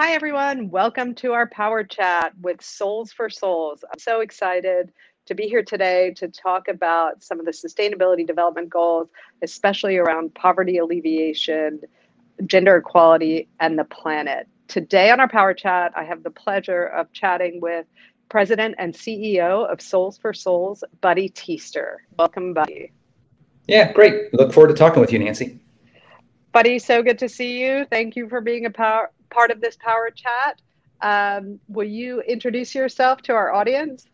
Hi, everyone. Welcome to our Power Chat with Soles for Souls. I'm so excited to be here today to talk about some of the sustainability development goals, especially around poverty alleviation, gender equality, and the planet. Today on our Power Chat, I have the pleasure of chatting with President and CEO of Soles for Souls, Buddy Teaster. Welcome, Buddy. Yeah, great. Look forward to talking with you, Nancy. Buddy, so good to see you. Thank you for being a power, part of this Power Chat. Um, will you introduce yourself to our audience?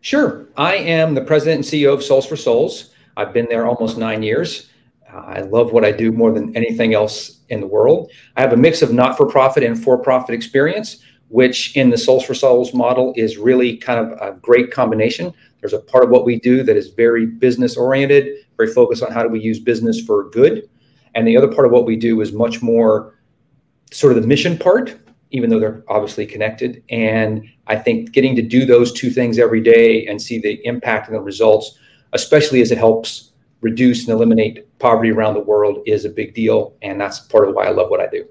Sure. I am the president and CEO of Soles for Souls. I've been there almost nine years. Uh, I love what I do more than anything else in the world. I have a mix of not for profit and for profit experience, which in the Soles for Souls model is really kind of a great combination. There's a part of what we do that is very business oriented, very focused on how do we use business for good. And the other part of what we do is much more sort of the mission part, even though they're obviously connected. And I think getting to do those two things every day and see the impact and the results, especially as it helps reduce and eliminate poverty around the world, is a big deal. And that's part of why I love what I do.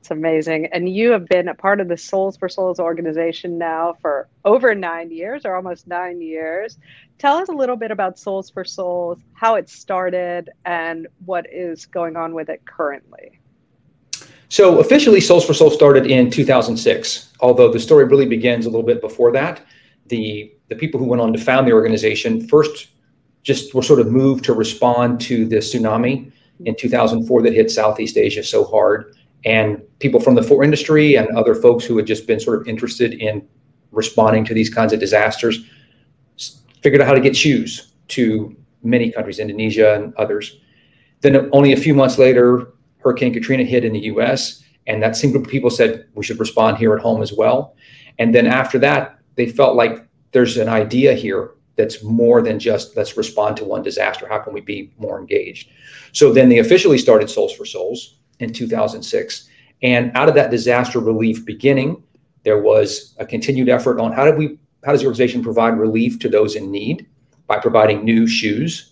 It's amazing. And you have been a part of the Soles for Souls organization now for over nine years or almost nine years. Tell us a little bit about Soles for Souls, how it started, and what is going on with it currently. So officially, Soles for Souls started in 2006, although the story really begins a little bit before that. The, the people who went on to found the organization first just were sort of moved to respond to the tsunami in 2004 that hit Southeast Asia so hard. And people from the for industry and other folks who had just been sort of interested in responding to these kinds of disasters figured out how to get shoes to many countries, Indonesia and others. Then only a few months later, Hurricane Katrina hit in the US, and that same group of people said we should respond here at home as well. And then after that, they felt like there's an idea here that's more than just let's respond to one disaster. How can we be more engaged? So then they officially started Soles for Souls in 2006. And out of that disaster relief beginning, there was a continued effort on how do we how does the organization provide relief to those in need by providing new shoes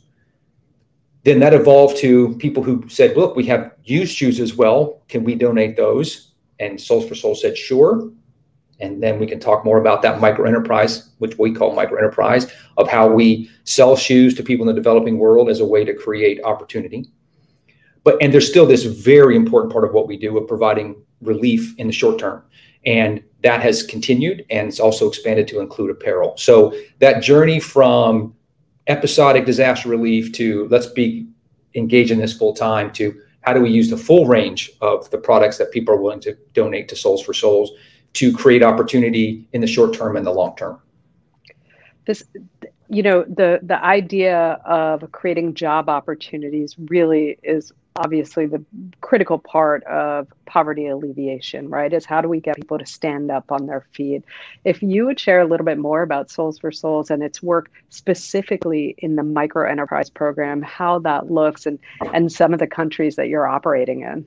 then that evolved to people who said, look, we have used shoes as well. Can we donate those? And Soles for Souls said, sure. And then we can talk more about that micro enterprise, which we call micro enterprise, of how we sell shoes to people in the developing world as a way to create opportunity. But and there's still this very important part of what we do of providing relief in the short term. And that has continued and it's also expanded to include apparel. So that journey from episodic disaster relief to let's be engaged in this full time to how do we use the full range of the products that people are willing to donate to Soles for Souls to create opportunity in the short term and the long term. This you know the the idea of creating job opportunities really is obviously the critical part of poverty alleviation, right? Is how do we get people to stand up on their feet? If you would share a little bit more about Soles for Souls and its work specifically in the micro enterprise program, how that looks and and some of the countries that you're operating in.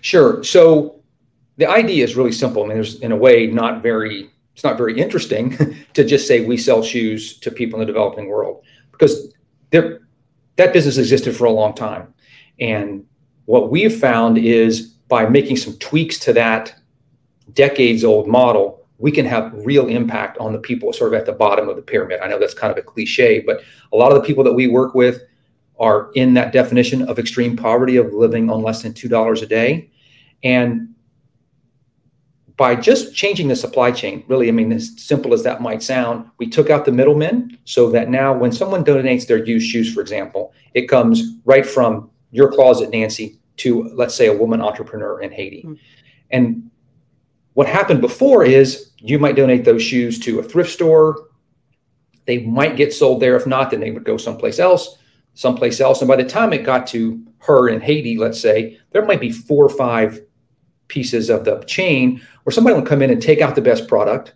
Sure. So the idea is really simple. I mean, there's in a way not very it's not very interesting to just say we sell shoes to people in the developing world because that business existed for a long time and what we've found is by making some tweaks to that decades old model, we can have real impact on the people sort of at the bottom of the pyramid. I know that's kind of a cliche, but a lot of the people that we work with are in that definition of extreme poverty of living on less than $2 a day. And by just changing the supply chain, really, I mean, as simple as that might sound, we took out the middlemen so that now when someone donates their used shoes, for example, it comes right from your closet, Nancy, to let's say a woman entrepreneur in Haiti. Mm-hmm. And what happened before is you might donate those shoes to a thrift store. They might get sold there. If not, then they would go someplace else, someplace else. And by the time it got to her in Haiti, let's say, there might be four or five pieces of the chain where somebody will come in and take out the best product,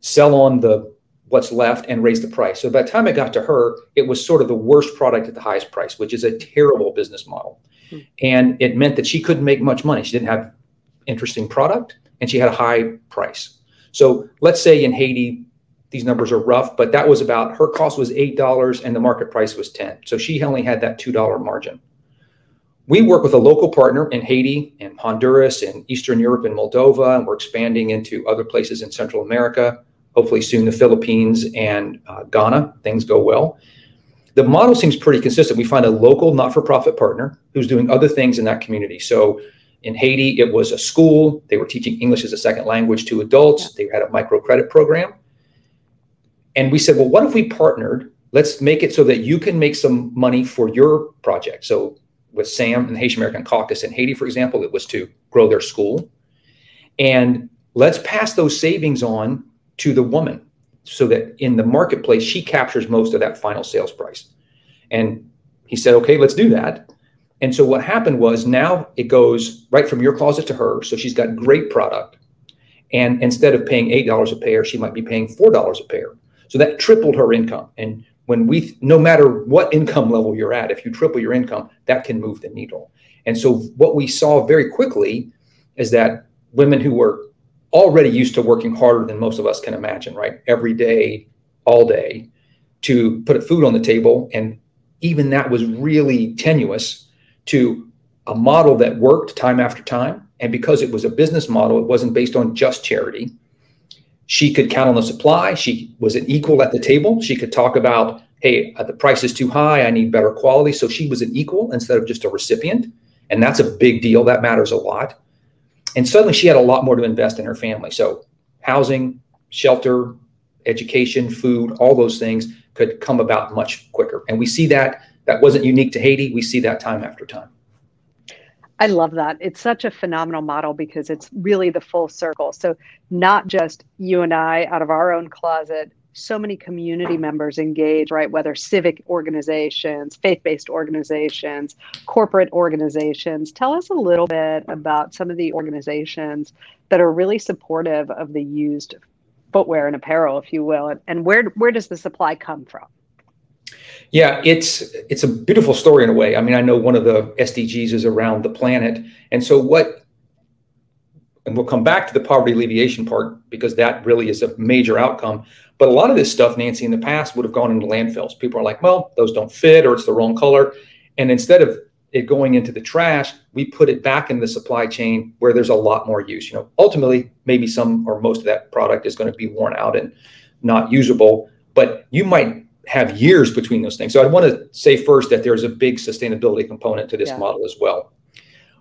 sell on the what's left and raise the price. So by the time it got to her, it was sort of the worst product at the highest price, which is a terrible business model. Mm-hmm. And it meant that she couldn't make much money. She didn't have interesting product and she had a high price. So let's say in Haiti, these numbers are rough, but that was about her cost was $8 and the market price was 10. So she only had that $2 margin. we work with a local partner in Haiti and Honduras and Eastern Europe and Moldova, and we're expanding into other places in Central America. Hopefully, soon the Philippines and uh, Ghana. Things go well. The model seems pretty consistent. We find a local not for profit partner who's doing other things in that community. So, in Haiti, it was a school. They were teaching English as a second language to adults. They had a microcredit program. And we said, well, what if we partnered? Let's make it so that you can make some money for your project. So with SAM and the Haitian American Caucus in Haiti, for example, it was to grow their school. And let's pass those savings on to the woman so that in the marketplace, she captures most of that final sales price. And he said, okay, let's do that. And so what happened was now it goes right from your closet to her. So she's got great product. And instead of paying $8 a pair, she might be paying $4 a pair. So that tripled her income. And when we no matter what income level you're at if you triple your income that can move the needle and so what we saw very quickly is that women who were already used to working harder than most of us can imagine right every day all day to put food on the table and even that was really tenuous to a model that worked time after time and because it was a business model it wasn't based on just charity she could count on the supply. She was an equal at the table. She could talk about, hey, uh, the price is too high. I need better quality. So she was an equal instead of just a recipient. And that's a big deal. That matters a lot. And suddenly she had a lot more to invest in her family. So housing, shelter, education, food, all those things could come about much quicker. And we see that that wasn't unique to Haiti. We see that time after time. I love that. It's such a phenomenal model because it's really the full circle. So, not just you and I out of our own closet, so many community members engage, right? Whether civic organizations, faith based organizations, corporate organizations. Tell us a little bit about some of the organizations that are really supportive of the used footwear and apparel, if you will, and, and where, where does the supply come from? Yeah, it's it's a beautiful story in a way. I mean, I know one of the SDGs is around the planet, and so what? And we'll come back to the poverty alleviation part because that really is a major outcome. But a lot of this stuff, Nancy, in the past would have gone into landfills. People are like, well, those don't fit, or it's the wrong color, and instead of it going into the trash, we put it back in the supply chain where there's a lot more use. You know, ultimately, maybe some or most of that product is going to be worn out and not usable, but you might have years between those things. So I want to say first that there's a big sustainability component to this yeah. model as well.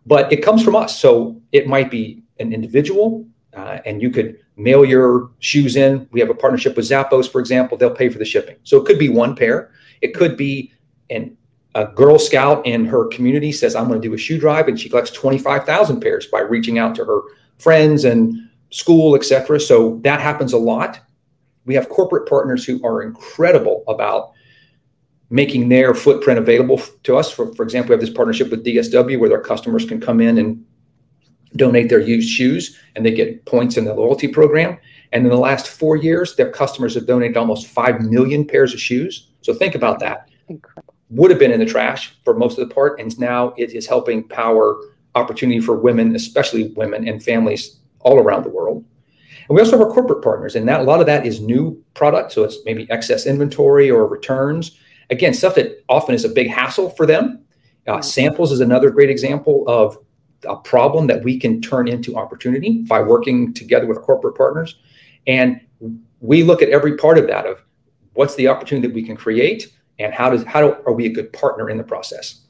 But it comes from us. So it might be an individual, uh, and you could mail your shoes in. We have a partnership with Zappos, for example. They'll pay for the shipping. So it could be one pair. It could be an a Girl Scout in her community says, I'm going to do a shoe drive, and she collects 25,000 pairs by reaching out to her friends and school, etc. So that happens a lot. We have corporate partners who are incredible about making their footprint available to us. For, for example, we have this partnership with DSW where their customers can come in and donate their used shoes and they get points in the loyalty program. And in the last four years, their customers have donated almost 5 million pairs of shoes. So think about that. Incredible. Would have been in the trash for most of the part. And now it is helping power opportunity for women, especially women and families all around the world. And we also have our corporate partners, and that a lot of that is new product. So it's maybe excess inventory or returns. Again, stuff that often is a big hassle for them. Uh, samples is another great example of a problem that we can turn into opportunity by working together with corporate partners. And we look at every part of that of what's the opportunity that we can create and how does how do, are we a good partner in the process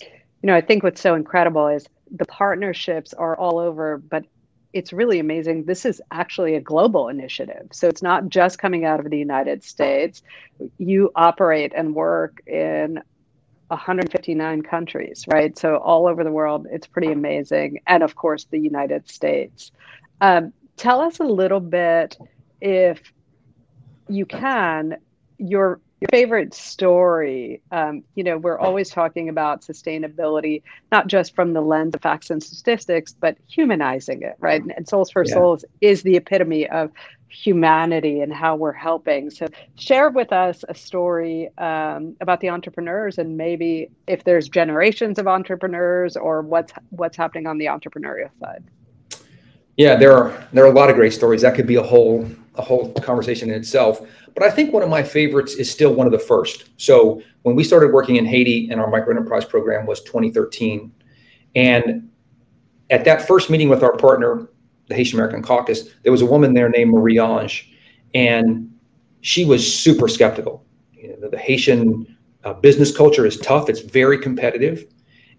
you know i think what's so incredible is the partnerships are all over but it's really amazing. This is actually a global initiative. So it's not just coming out of the United States. You operate and work in 159 countries, right? So all over the world, it's pretty amazing. And of course, the United States. Um, tell us a little bit, if you can, your your favorite story um, you know we're always talking about sustainability not just from the lens of facts and statistics but humanizing it right and, soles for yeah. souls is the epitome of humanity and how we're helping so share with us a story um, about the entrepreneurs and maybe if there's generations of entrepreneurs or what's what's happening on the entrepreneurial side yeah there are there are a lot of great stories that could be a whole a whole conversation in itself. But I think one of my favorites is still one of the first. So when we started working in Haiti and our micro enterprise program was 2013. And at that first meeting with our partner, the Haitian American Caucus, there was a woman there named Marie Ange, and she was super skeptical. You know, the Haitian uh, business culture is tough; it's very competitive,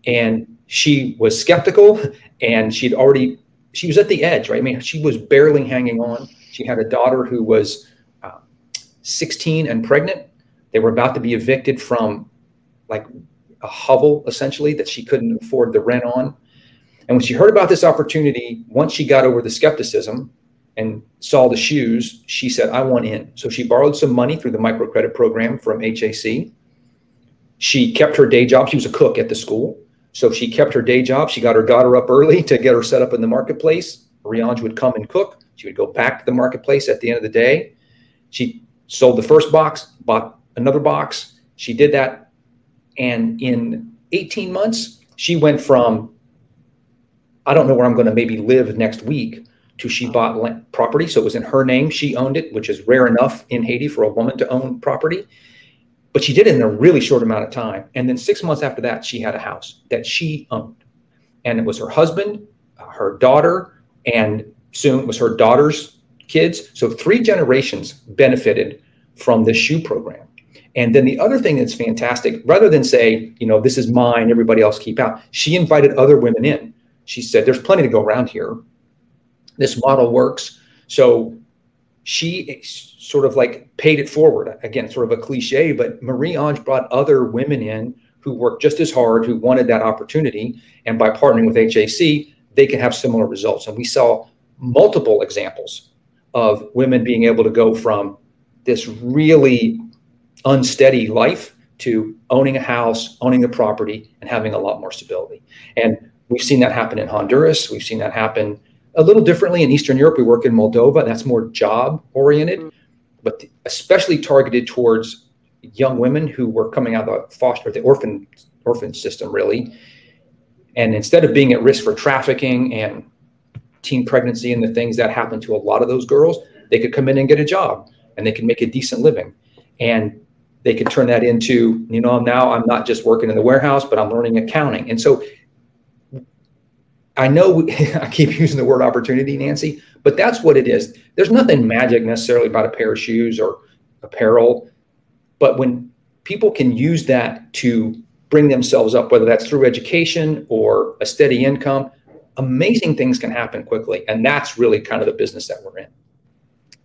and she was skeptical, and she'd already she was at the edge, right? I mean, she was barely hanging on. She had a daughter who was uh, 16 and pregnant. They were about to be evicted from like a hovel, essentially, that she couldn't afford the rent on. And when she heard about this opportunity, once she got over the skepticism and saw the shoes, she said, I want in. So she borrowed some money through the microcredit program from HAC. She kept her day job. She was a cook at the school. So she kept her day job. She got her daughter up early to get her set up in the marketplace. Riange would come and cook. She would go back to the marketplace at the end of the day. She sold the first box, bought another box. She did that. And in 18 months, she went from I don't know where I'm going to maybe live next week to she uh-huh. bought land, property. So it was in her name. She owned it, which is rare enough in Haiti for a woman to own property. But she did it in a really short amount of time. And then six months after that, she had a house that she owned. And it was her husband, her daughter, and soon it was her daughter's kids. So three generations benefited from this shoe program. And then the other thing that's fantastic, rather than say, you know, this is mine, everybody else keep out, she invited other women in she said, There's plenty to go around here. This model works. So she sort of like paid it forward. Again, sort of a cliche, but Marie Ange brought other women in who worked just as hard, who wanted that opportunity. And by partnering with HAC, they can have similar results. And we saw multiple examples of women being able to go from this really unsteady life to owning a house, owning a property, and having a lot more stability. And We've seen that happen in Honduras. We've seen that happen a little differently in Eastern Europe. We work in Moldova, and that's more job oriented, mm-hmm. but especially targeted towards young women who were coming out of the foster, the orphan orphan system, really. And instead of being at risk for trafficking and teen pregnancy and the things that happen to a lot of those girls, they could come in and get a job and they could make a decent living. And they could turn that into, you know, now I'm not just working in the warehouse, but I'm learning accounting. And so I know I keep using the word opportunity, Nancy, but that's what it is. There's nothing magic necessarily about a pair of shoes or apparel, but when people can use that to bring themselves up, whether that's through education or a steady income, amazing things can happen quickly. And that's really kind of the business that we're in.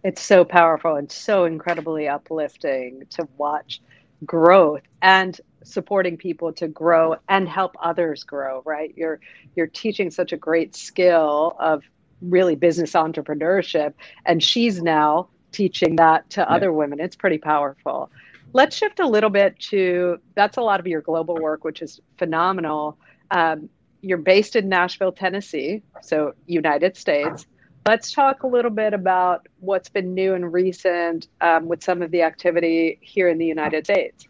It's so powerful and so incredibly uplifting to watch growth and supporting people to grow and help others grow right? You're you're teaching such a great skill of really business entrepreneurship and she's now teaching that to yeah. other women. It's pretty powerful. Let's shift a little bit to that's a lot of your global work which is phenomenal. Um, you're based in nashville tennessee so united states. Let's talk a little bit about what's been new and recent um, with some of the activity here in the united states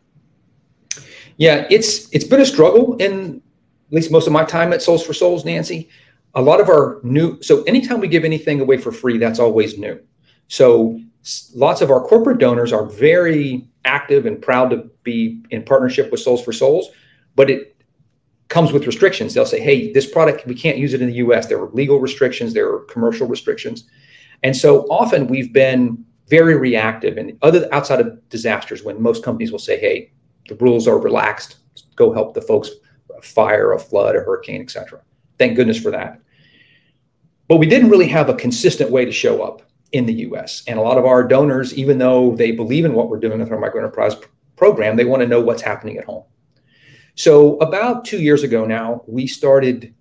yeah, it's it's been a struggle in at least most of my time at Soles for Souls, Nancy. A lot of our new so anytime we give anything away for free, that's always new. So lots of our corporate donors are very active and proud to be in partnership with Soles for Souls, but it comes with restrictions. They'll say, "Hey, this product we can't use it in the U.S. There are legal restrictions, there are commercial restrictions," and so often we've been very reactive. And other outside of disasters, when most companies will say, "Hey, the rules are relaxed. Go help the folks fire, a flood, a hurricane, etc. Thank goodness for that. But we didn't really have a consistent way to show up in the US. And a lot of our donors, even though they believe in what we're doing with our microenterprise program, they want to know what's happening at home. So about two years ago now, we started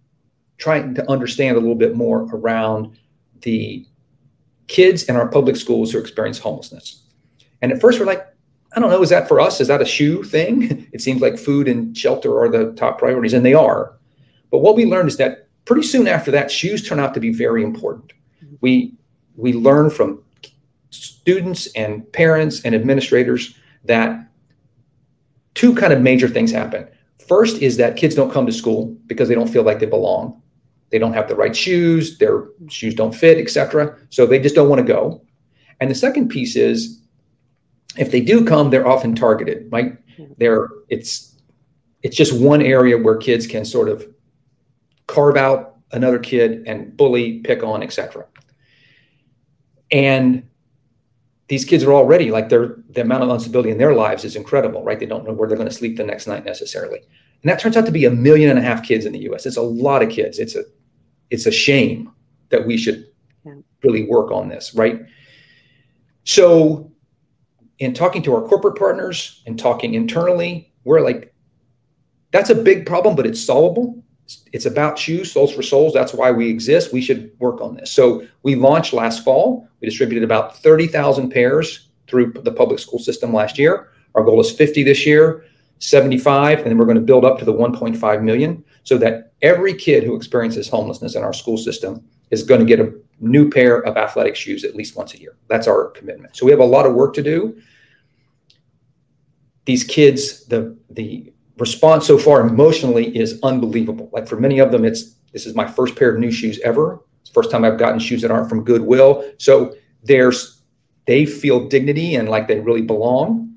trying to understand a little bit more around the kids in our public schools who experience homelessness. And at first we're like, I don't know, is that for us? Is that a shoe thing? It seems like food and shelter are the top priorities, and they are. But what we learned is that pretty soon after that, shoes turn out to be very important. We we learn from students and parents and administrators that two kind of major things happen. First is that kids don't come to school because they don't feel like they belong. They don't have the right shoes, their shoes don't fit, etc. So they just don't want to go. And the second piece is if they do come, they're often targeted, right? Mm-hmm. They're it's it's just one area where kids can sort of carve out another kid and bully, pick on, etc. And these kids are already like their the amount of instability in their lives is incredible, right? They don't know where they're going to sleep the next night necessarily. And that turns out to be a million and a half kids in the US. It's a lot of kids. It's a it's a shame that we should really work on this, right? So in talking to our corporate partners and talking internally, we're like, that's a big problem, but it's solvable. It's about shoes, Soles for Souls. That's why we exist. We should work on this. So we launched last fall. We distributed about 30,000 pairs through the public school system last year. Our goal is 50 this year, 75, and then we're going to build up to the 1.5 million so that every kid who experiences homelessness in our school system is going to get a new pair of athletic shoes at least once a year. That's our commitment. So we have a lot of work to do. These kids, the the response so far emotionally is unbelievable. Like for many of them, it's this is my first pair of new shoes ever. It's first time I've gotten shoes that aren't from Goodwill. So there's they feel dignity and like they really belong.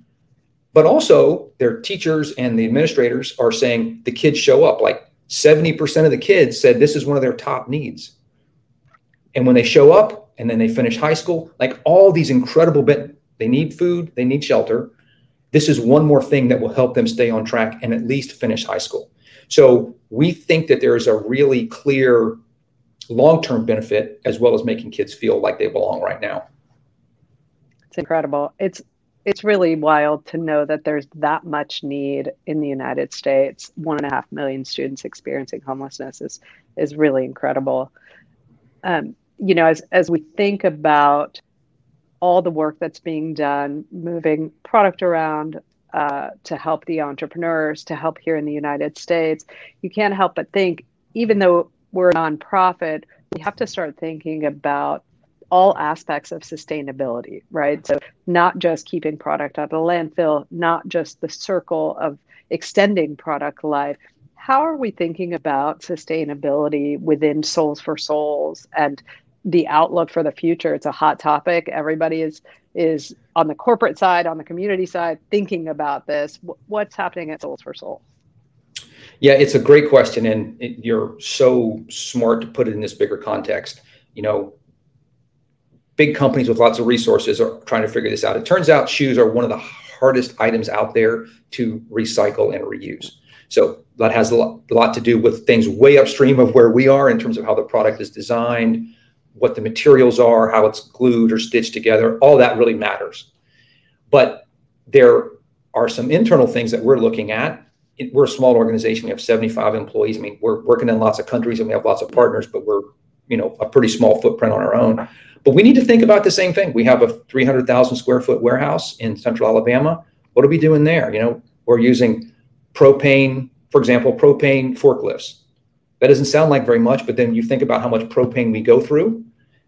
But also their teachers and the administrators are saying the kids show up. Like 70% of the kids said this is one of their top needs. And when they show up and then they finish high school, like all these incredible bit, they need food, they need shelter, this is one more thing that will help them stay on track and at least finish high school. So we think that there is a really clear long-term benefit as well as making kids feel like they belong right now. It's incredible. It's it's really wild to know that there's that much need in the United States. One and a half million students experiencing homelessness is is really incredible. Um, you know, as as we think about all the work that's being done, moving product around uh, to help the entrepreneurs, to help here in the United States, you can't help but think, even though we're a nonprofit, we have to start thinking about all aspects of sustainability, right? So, not just keeping product out of the landfill, not just the circle of extending product life. How are we thinking about sustainability within Soles for Souls and the outlook for the future. It's a hot topic. Everybody is is on the corporate side, on the community side, thinking about this. What's happening at Soles for Souls? Yeah, it's a great question, and it, you're so smart to put it in this bigger context. You know, big companies with lots of resources are trying to figure this out. It turns out shoes are one of the hardest items out there to recycle and reuse. So that has a lot, a lot to do with things way upstream of where we are in terms of how the product is designed, what the materials are, how it's glued or stitched together, all that really matters. But there are some internal things that we're looking at. We're a small organization. We have 75 employees. I mean, we're working in lots of countries and we have lots of partners, but we're, you know, a pretty small footprint on our own. But we need to think about the same thing. We have a 300,000 square foot warehouse in central Alabama. What are we doing there? You know, we're using propane, for example, propane forklifts that doesn't sound like very much, but then you think about how much propane we go through.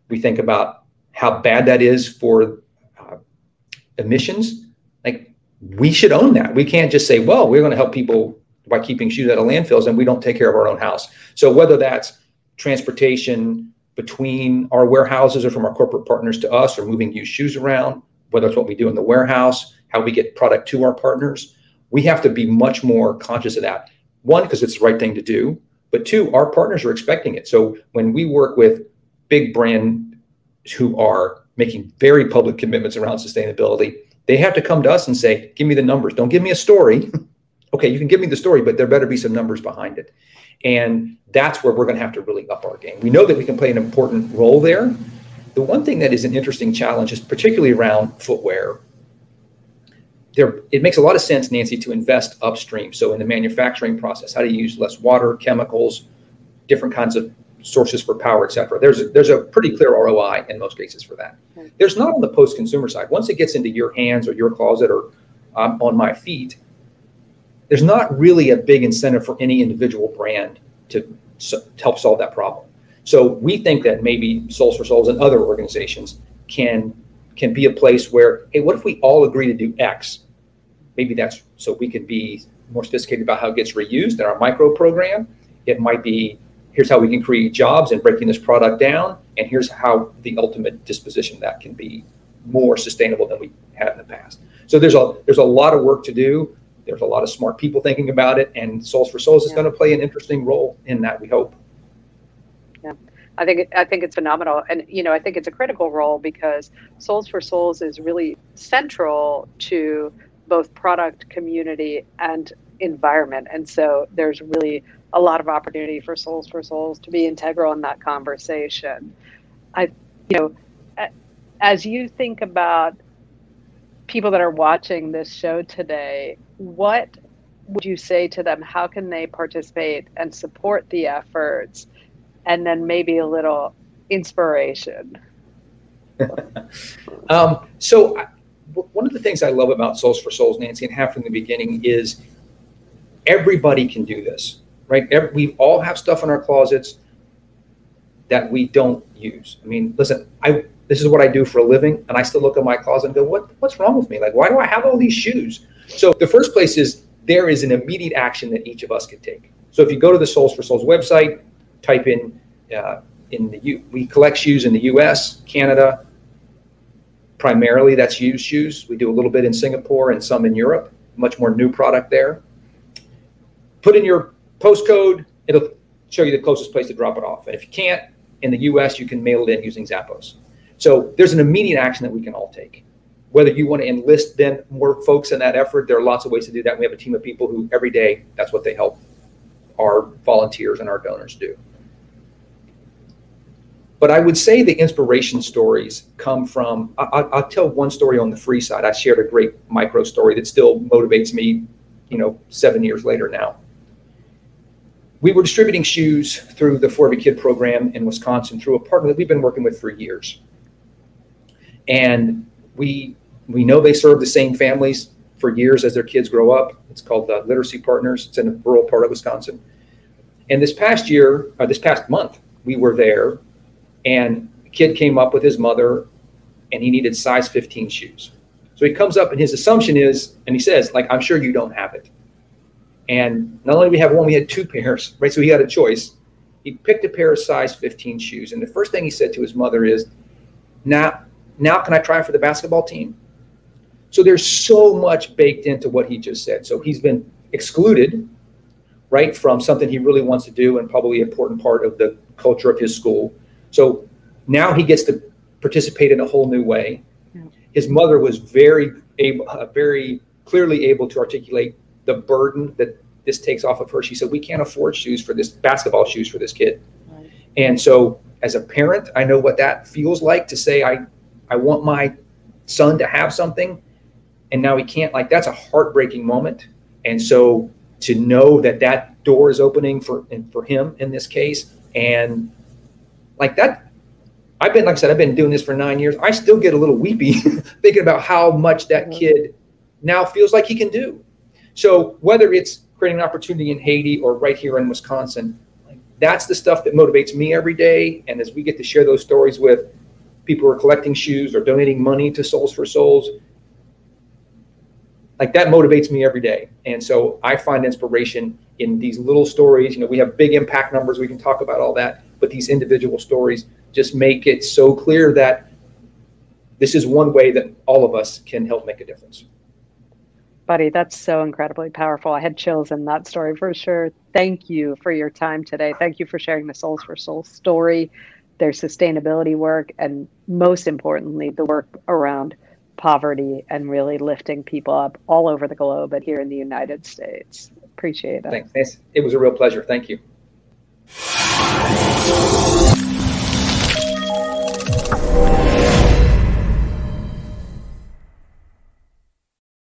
We think about how bad that is for uh, emissions. Like we should own that. We can't just say, well, we're going to help people by keeping shoes out of landfills and we don't take care of our own house. So whether that's transportation between our warehouses or from our corporate partners to us or moving used shoes around, whether it's what we do in the warehouse, how we get product to our partners, we have to be much more conscious of that. One, because it's the right thing to do. But two, our partners are expecting it. So when we work with big brands who are making very public commitments around sustainability, they have to come to us and say, give me the numbers. Don't give me a story. okay, you can give me the story, but there better be some numbers behind it. And that's where we're going to have to really up our game. We know that we can play an important role there. The one thing that is an interesting challenge is particularly around footwear there, it makes a lot of sense, Nancy, to invest upstream. So in the manufacturing process, how do you use less water, chemicals, different kinds of sources for power, et cetera. There's a, there's a pretty clear ROI in most cases for that. There's not on the post-consumer side. Once it gets into your hands or your closet or um, on my feet, there's not really a big incentive for any individual brand to, to help solve that problem. So we think that maybe Soles for Souls and other organizations can can be a place where, hey, what if we all agree to do X? Maybe that's so we could be more sophisticated about how it gets reused in our micro program. It might be here's how we can create jobs and breaking this product down, and here's how the ultimate disposition that can be more sustainable than we had in the past. So there's a there's a lot of work to do. There's a lot of smart people thinking about it, and Soles for Souls is going to play an interesting role in that. We hope. Yeah, I think it, I think it's phenomenal, and you know I think it's a critical role because Soles for Souls is really central to both product, community, and environment, and so there's really a lot of opportunity for Soles for Souls to be integral in that conversation. I, you know, as you think about people that are watching this show today, what would you say to them? How can they participate and support the efforts? And then maybe a little inspiration. um, so, one of the things I love about Soles for Souls, Nancy, and have from the beginning is everybody can do this, right? Every, we all have stuff in our closets that we don't use. I mean, listen, I this is what I do for a living, and I still look at my closet and go, what what's wrong with me? Like, why do I have all these shoes? So the first place is there is an immediate action that each of us can take. So if you go to the Soles for Souls website, type in uh, in the U, we collect shoes in the U.S., Canada, primarily that's used shoes. We do a little bit in Singapore and some in Europe. Much more new product there. Put in your postcode; it'll show you the closest place to drop it off. And if you can't, in the U.S., you can mail it in using Zappos. So there's an immediate action that we can all take. Whether you want to enlist then more folks in that effort, there are lots of ways to do that. We have a team of people who every day that's what they help our volunteers and our donors do. But I would say the inspiration stories come from. I, will tell one story on the free side. I shared a great micro story that still motivates me, you know, seven years later now. We were distributing shoes through the For Every Kid program in Wisconsin through a partner that we've been working with for years and we we know they serve the same families for years as their kids grow up. It's called the Literacy Partners. It's in a rural part of Wisconsin. And this past year, this past month, we were there, and a kid came up with his mother, and he needed size 15 shoes. So he comes up, and his assumption is, and he says, like, I'm sure you don't have it. And not only do we have one, we had two pairs, right? So he had a choice. He picked a pair of size 15 shoes, and the first thing he said to his mother is, "Now, now, can I try for the basketball team? So there's so much baked into what he just said. So he's been excluded, right, from something he really wants to do and probably an important part of the culture of his school. So now he gets to participate in a whole new way. His mother was very able, uh, very clearly able to articulate the burden that this takes off of her. She said, "We can't afford shoes for this basketball shoes for this kid." Right. And so, as a parent, I know what that feels like to say, "I I want my son to have something and now he can't like that's a heartbreaking moment and so to know that that door is opening for for him in this case and like that i've been like i said i've been doing this for nine years i still get a little weepy thinking about how much that mm-hmm. kid now feels like he can do so whether it's creating an opportunity in haiti or right here in wisconsin that's the stuff that motivates me every day and as we get to share those stories with people who are collecting shoes or donating money to Soles for Souls. Like that motivates me every day. And so I find inspiration in these little stories. You know, we have big impact numbers, we can talk about all that, but these individual stories just make it so clear that this is one way that all of us can help make a difference. Buddy, that's so incredibly powerful. I had chills in that story for sure. Thank you for your time today. Thank you for sharing the Soles for Souls story their sustainability work, and most importantly, the work around poverty and really lifting people up all over the globe and here in the United States. Appreciate it. Thanks. It was a real pleasure. Thank you.